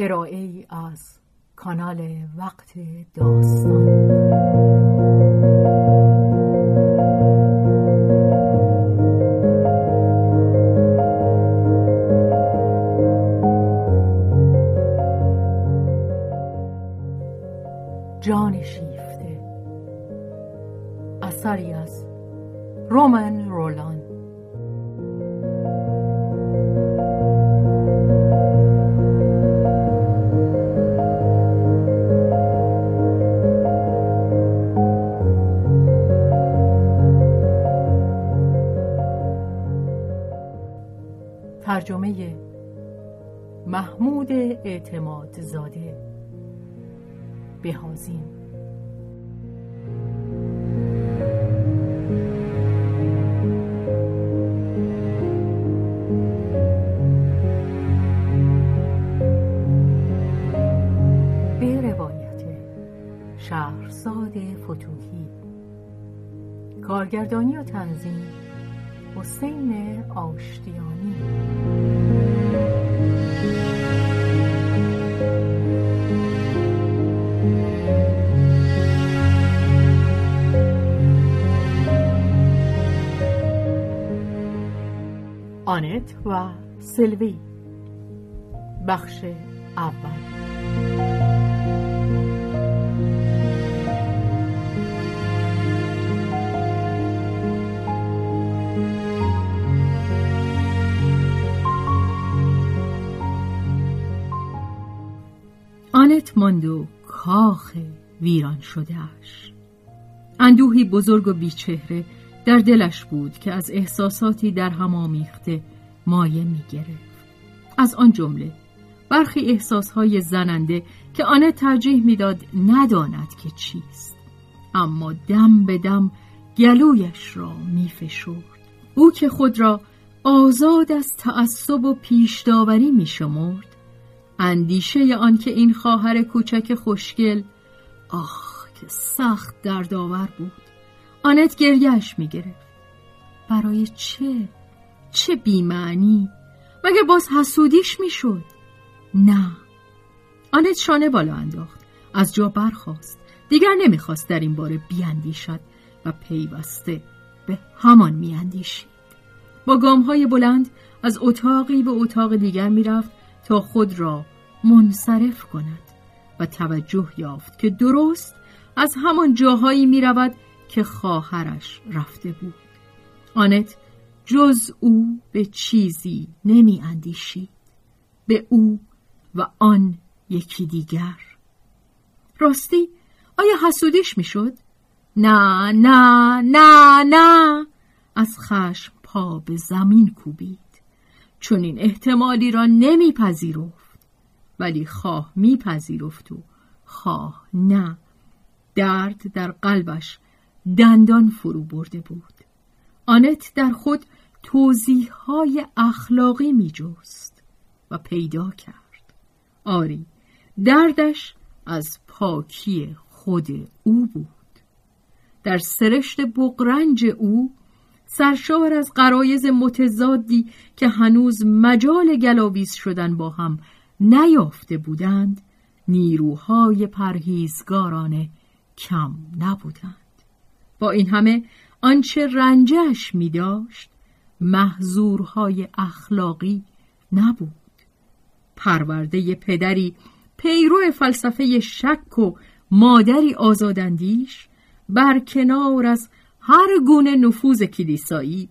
ارائه از کانال وقت داستان. جان شیفته. اثری از رومن رولان. ترجمه محمود اعتماد زاده. بهازین. به روایت شهرزاد فتوهی کارگردانی و تنظیم حسین آشتیانی آنت و سلوی بخش اول آنت ماند و کاخ ویران شدهش اندوهی بزرگ و بیچهره در دلش بود که از احساساتی در هم آمیخته مایه می گرفت. از آن جمله برخی احساسهای زننده که آنه ترجیح می‌داد نداند که چیست اما دم به دم گلویش را می فشرد. او که خود را آزاد از تعصب و پیشداوری می شمرد اندیشه آن که این خواهر کوچک خوشگل آخ که سخت دردآور بود آنت گریهش می‌گرفت برای چه؟ چه بیمعنی؟ مگه باز حسودیش می‌شد؟ نه. آنت شانه بالا انداخت. از جا برخواست دیگر نمی‌خواست در این باره بیاندیشد و پیوسته به همان میاندیشید. با گامهای بلند از اتاقی به اتاق دیگر می‌رفت تا خود را منصرف کند و توجه یافت که درست از همان جاهایی می رود که خواهرش رفته بود. آنت جز او به چیزی نمی اندیشید به او و آن یکی دیگر. راستی آیا حسودیش می‌شد؟ نه نه نه نه. از خشم پا به زمین کوبید. چون این احتمالی را نمیپذیرفت ولی خواه میپذیرفت و خواه نه. درد در قلبش دندان فرو برده بود. آنت در خود توضیح های اخلاقی می جست و پیدا کرد. آری دردش از پاکی خود او بود. در سرشت بقرنج او سرشار از قرایز متضادی که هنوز مجال گلاویز شدن با هم نیافته بودند نیروهای پرهیزگارانه کم نبودند. با این همه آنچه رنجش می داشت محضورهای اخلاقی نبود. پرورده پدری پیرو فلسفه شک و مادری آزادندیش بر کنار از هر گونه نفوذ کلیسایی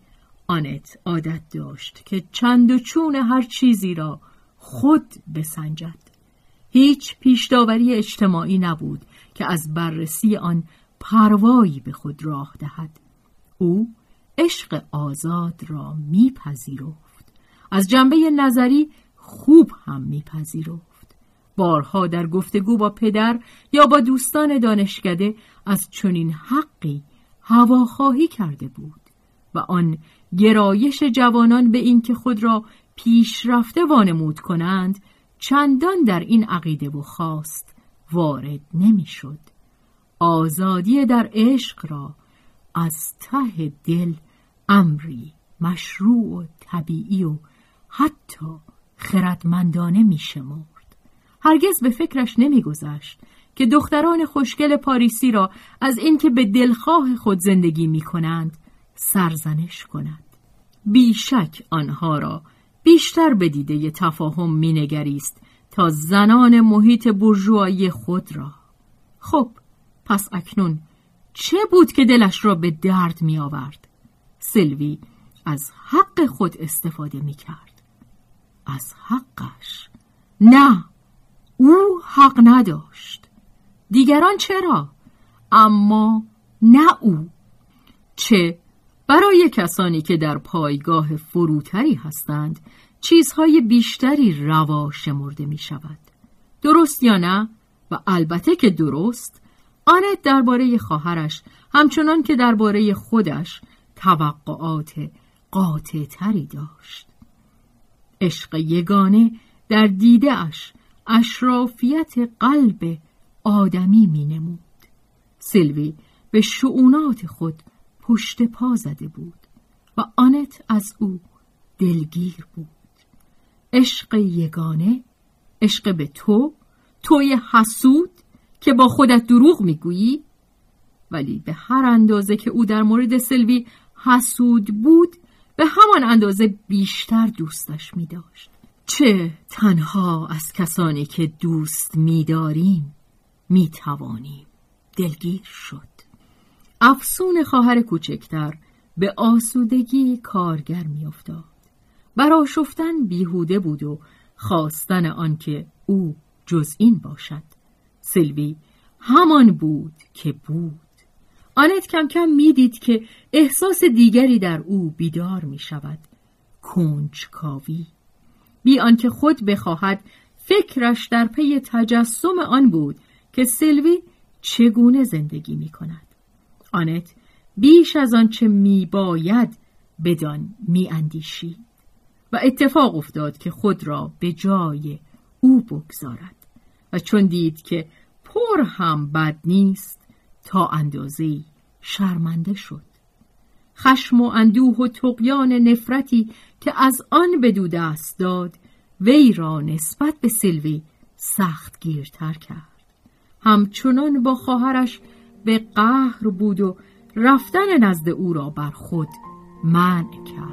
آنت عادت داشت که چند و چون هر چیزی را خود بسنجد. هیچ پیشداوری اجتماعی نبود که از بررسی آن پروایی به خود راه دهد. او عشق آزاد را میپذیرفت از جنبه نظری خوب هم میپذیرفت بارها در گفتگو با پدر یا با دوستان دانشکده از چنین حقی هواخواهی کرده بود و آن گرایش جوانان به اینکه خود را پیشرفته وانمود کنند چندان در این عقیده و خواست وارد نمی‌شد. آزادی در عشق را از ته دل امری مشروع و طبیعی و حتی خردمندانه می شمرد. هرگز به فکرش نمیگذشت که دختران خوشگل پاریسی را از اینکه به دلخواه خود زندگی می کنند سرزنش کند. بیشک آنها را بیشتر به دیده تفاهم مینگریست تا زنان محیط برجوهای خود را خب پس اکنون چه بود که دلش را به درد می آورد؟ سلوی از حق خود استفاده می کرد از حقش. نه او حق نداشت. دیگران چرا؟ اما نه او. چه برای کسانی که در پایگاه فروتری هستند چیزهای بیشتری روا شمرده می شود درست یا نه؟ و البته که درست. آنت درباره خواهرش همچنان که درباره خودش توقعات قاطع تری داشت. عشق یگانه در دیده اش اشرافیت قلب آدمی می نمود سلوی به شعونات خود پشت پا زده بود و آنت از او دلگیر بود. عشق یگانه عشق به تو توی حسود که با خودت دروغ می‌گویی ولی به هر اندازه که او در مورد سلوی حسود بود به همان اندازه بیشتر دوستش می داشت. چه تنها از کسانی که دوست میداریم می توانیم. دلگیر شد. افسون خواهر کوچکتر به آسودگی کارگر میافتاد براشفتن بیهوده بود و خواستن آنکه او جز این باشد. سلوی همان بود که بود. آنت کم کم می‌دید که احساس دیگری در او بیدار می شود کنجکاوی. بی آنکه خود بخواهد فکرش در پی تجسم آن بود که سلوی چگونه زندگی می کند آنت بیش از آنچه می باید بدان می اندیشید و اتفاق افتاد که خود را به جای او بگذارد و چون دید که پر هم بد نیست تا اندازه شرمنده شد. خشم و اندوه و تقیان نفرتی که از آن به دو دست داد وی را نسبت به سلوی سخت گیرتر کرد. همچنان با خواهرش به قهر بود و رفتن نزد او را بر خود منع کرد.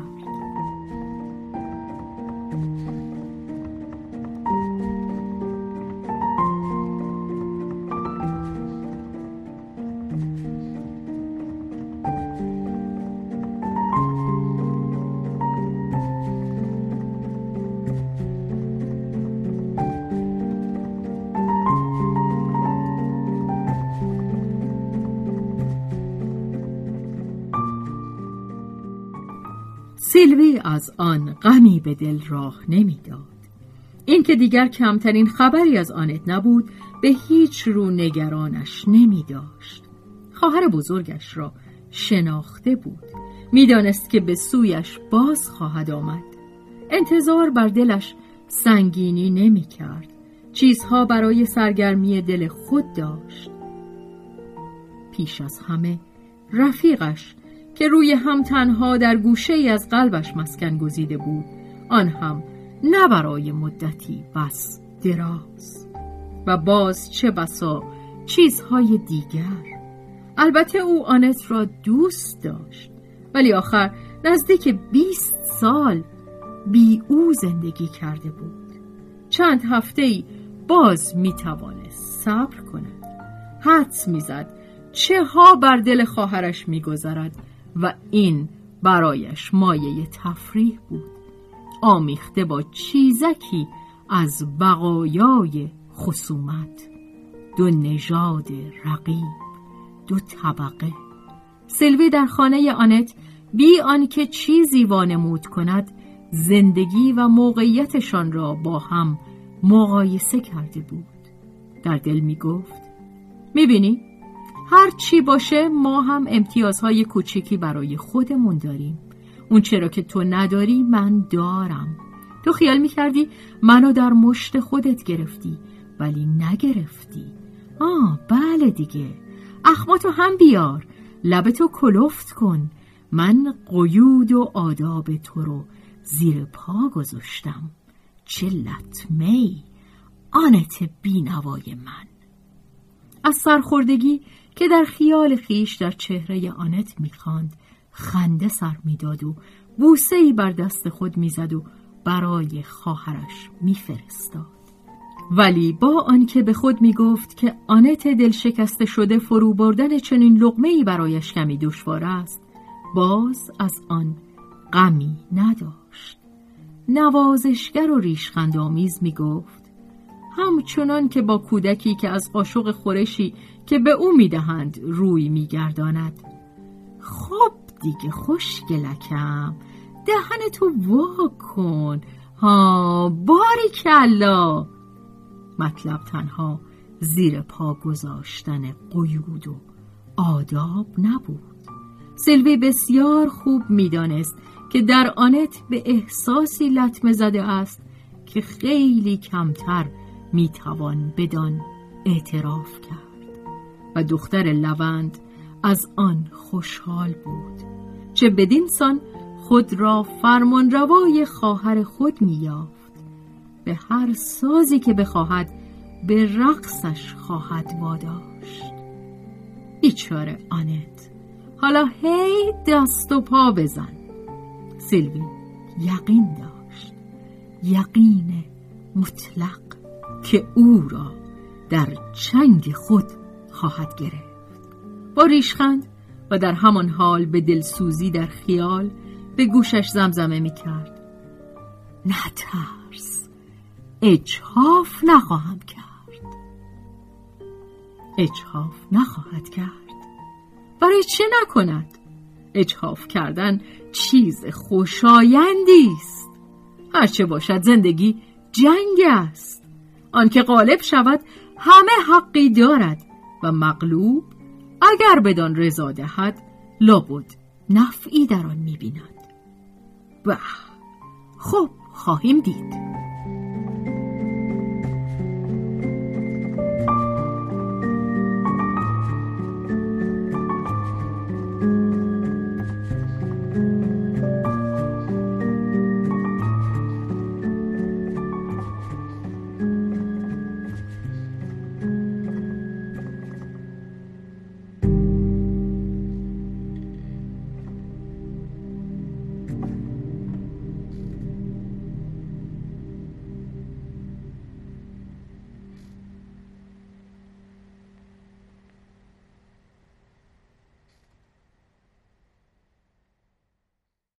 سیلوی از آن غمی به دل راه نمی‌داد. اینکه دیگر کمترین خبری از آنت نبود به هیچ رو نگرانش نمی داشت. خواهر بزرگش را شناخته بود. می‌دانست که به سویش باز خواهد آمد. انتظار بر دلش سنگینی نمی کرد. چیزها برای سرگرمی دل خود داشت. پیش از همه رفیقش که روی هم تنها در گوشه ای از قلبش مسکن گزیده بود. آن هم نه برای مدتی بس دراز. و باز چه بسا چیزهای دیگر. البته او آنت را دوست داشت. ولی آخر نزدیک بیست سال بی او زندگی کرده بود. چند هفته ای باز می توانست صبر کند. حدس می‌زد چه ها بر دل خواهرش میگذرد. و این برایش مایه تفریح بود. آمیخته با چیزکی از بقایای خصومت. دو نژاد رقیب دو طبقه. سلوی در خانه آنت بی آنکه چیزی وانمود کند زندگی و موقعیتشان را با هم مقایسه کرده بود. در دل می گفت می بینی هر چی باشه ما هم امتیازهای کوچکی برای خودمون داریم. اون چرا که تو نداری من دارم. تو خیال می‌کردی منو در مشت خودت گرفتی ولی نگرفتی. آه بله دیگه. اخماتو هم بیار. لبتو کلفت کن. من قیود و آداب تو رو زیر پا گذاشتم. چه لطمه آنت بینوای من. از سرخوردگی که در خیال خیش در چهره آنت می‌خواند خنده سر می‌داد و بوسه ای بر دست خود می‌زد و برای خواهرش میفرستاد. ولی با آنکه به خود می‌گفت که آنت دل شکسته شده فرو بردن چنین لقمه ای برایش کمی دشوار است باز از آن غمی نداشت. نوازشگر و ریشخند آمیز می گفت همچنان که با کودکی که از قاشق خورشی که به او می‌دهند روی میگرداند. خب دیگه خوشگلکم دهن تو وا کن. ها باری کلا مطلب تنها زیر پا گذاشتن قیود و آداب نبود. سلوی بسیار خوب می‌دانست که در آنت به احساسی لطمه زده است که خیلی کمتر می‌توان بدان اعتراف کرد. و دختر لوند از آن خوشحال بود چه بدینسان خود را فرمانروای خواهر خود میافت به هر سازی که بخواهد به رقصش خواهد واداشت. بیچاره آنت حالا هی دست و پا بزن. سیلوی یقین داشت. یقین مطلق. که او را در چنگ خود خواهد گرفت. با ریشخند و در همان حال به دلسوزی در خیال به گوشش زمزمه می کرد. نترس اجهاف نخواهم کرد. اجهاف نخواهد کرد. برای چه نکند؟ اجهاف کردن چیز خوشایندی است. هرچه باشد زندگی جنگ است. آنکه غالب شود همه حقی دارد و مغلوب اگر بدان رضا دهد لابد نفعی در آن می‌بیند. و خب خواهیم دید.